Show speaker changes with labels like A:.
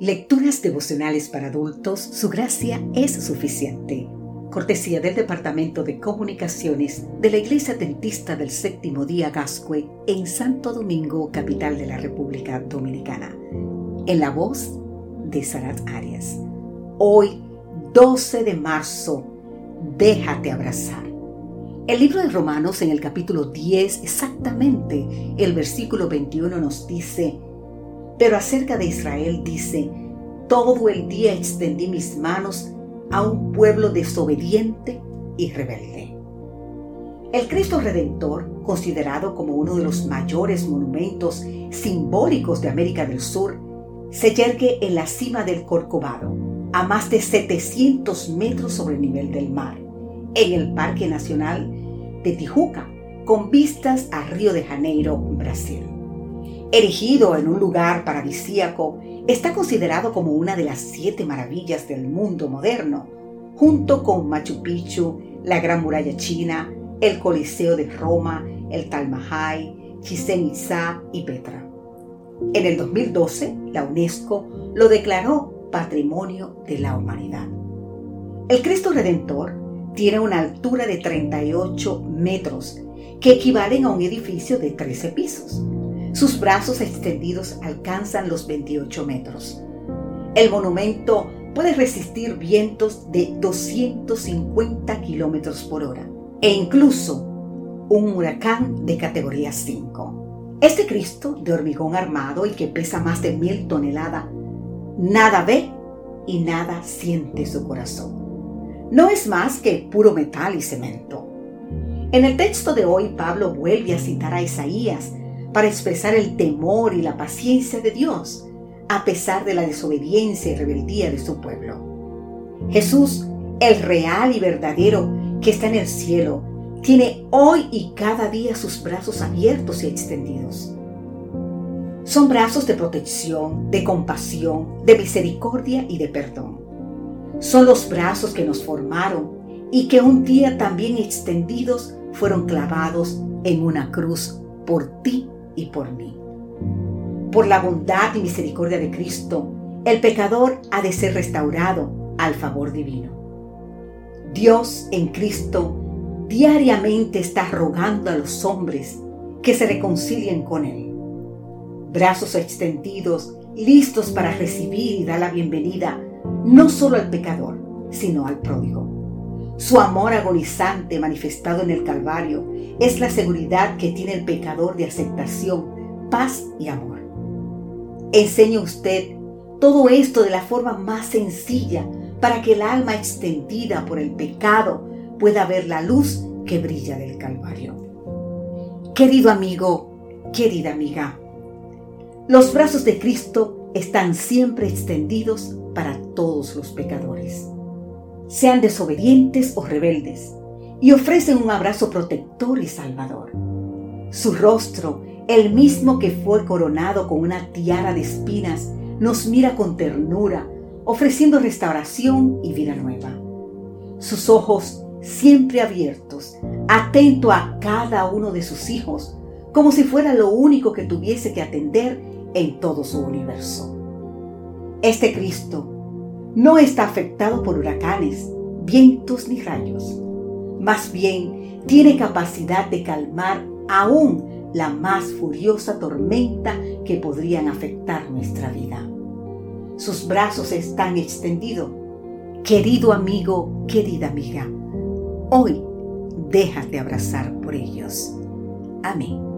A: Lecturas devocionales para adultos, su gracia es suficiente. Cortesía del Departamento de Comunicaciones de la Iglesia Dentista del Séptimo Día Gascue en Santo Domingo, capital de la República Dominicana. En la voz de Sarat Arias. Hoy, 12 de marzo, déjate abrazar. El libro de Romanos en el capítulo 10, exactamente el versículo 21 nos dice, pero acerca de Israel dice, todo el día extendí mis manos a un pueblo desobediente y rebelde. El Cristo Redentor, considerado como uno de los mayores monumentos simbólicos de América del Sur, se yergue en la cima del Corcovado, a más de 700 metros sobre el nivel del mar, en el Parque Nacional de Tijuca, con vistas a Río de Janeiro, Brasil. Erigido en un lugar paradisíaco, está considerado como una de las siete maravillas del mundo moderno, junto con Machu Picchu, la Gran Muralla China, el Coliseo de Roma, el Tal Mahal, Chichen Itza y Petra. En el 2012, la UNESCO lo declaró Patrimonio de la Humanidad. El Cristo Redentor tiene una altura de 38 metros, que equivalen a un edificio de 13 pisos sus brazos extendidos alcanzan los 28 metros. El monumento puede resistir vientos de 250 kilómetros por hora e incluso un huracán de categoría 5. Este Cristo de hormigón armado y que pesa más de mil toneladas, nada ve y nada siente su corazón. No es más que puro metal y cemento. En el texto de hoy, Pablo vuelve a citar a Isaías para expresar el temor y la paciencia de Dios, a pesar de la desobediencia y rebeldía de su pueblo. Jesús, el real y verdadero que está en el cielo, tiene hoy y cada día sus brazos abiertos y extendidos. Son brazos de protección, de compasión, de misericordia y de perdón. Son los brazos que nos formaron y que un día también extendidos fueron clavados en una cruz por ti y por mí. Por la bondad y misericordia de Cristo, el pecador ha de ser restaurado al favor divino. Dios en Cristo diariamente está rogando a los hombres que se reconcilien con Él. Brazos extendidos, listos para recibir y dar la bienvenida no solo al pecador, sino al pródigo. Su amor agonizante manifestado en el Calvario es la seguridad que tiene el pecador de aceptación, paz y amor. Enseñe usted todo esto de la forma más sencilla para que el alma extendida por el pecado pueda ver la luz que brilla del Calvario. Querido amigo, querida amiga, los brazos de Cristo están siempre extendidos para todos los pecadores sean desobedientes o rebeldes, y ofrecen un abrazo protector y salvador. Su rostro, el mismo que fue coronado con una tiara de espinas, nos mira con ternura, ofreciendo restauración y vida nueva. Sus ojos, siempre abiertos, atento a cada uno de sus hijos, como si fuera lo único que tuviese que atender en todo su universo. Este Cristo, no está afectado por huracanes, vientos ni rayos. Más bien, tiene capacidad de calmar aún la más furiosa tormenta que podrían afectar nuestra vida. Sus brazos están extendidos. Querido amigo, querida amiga, hoy déjate abrazar por ellos. Amén.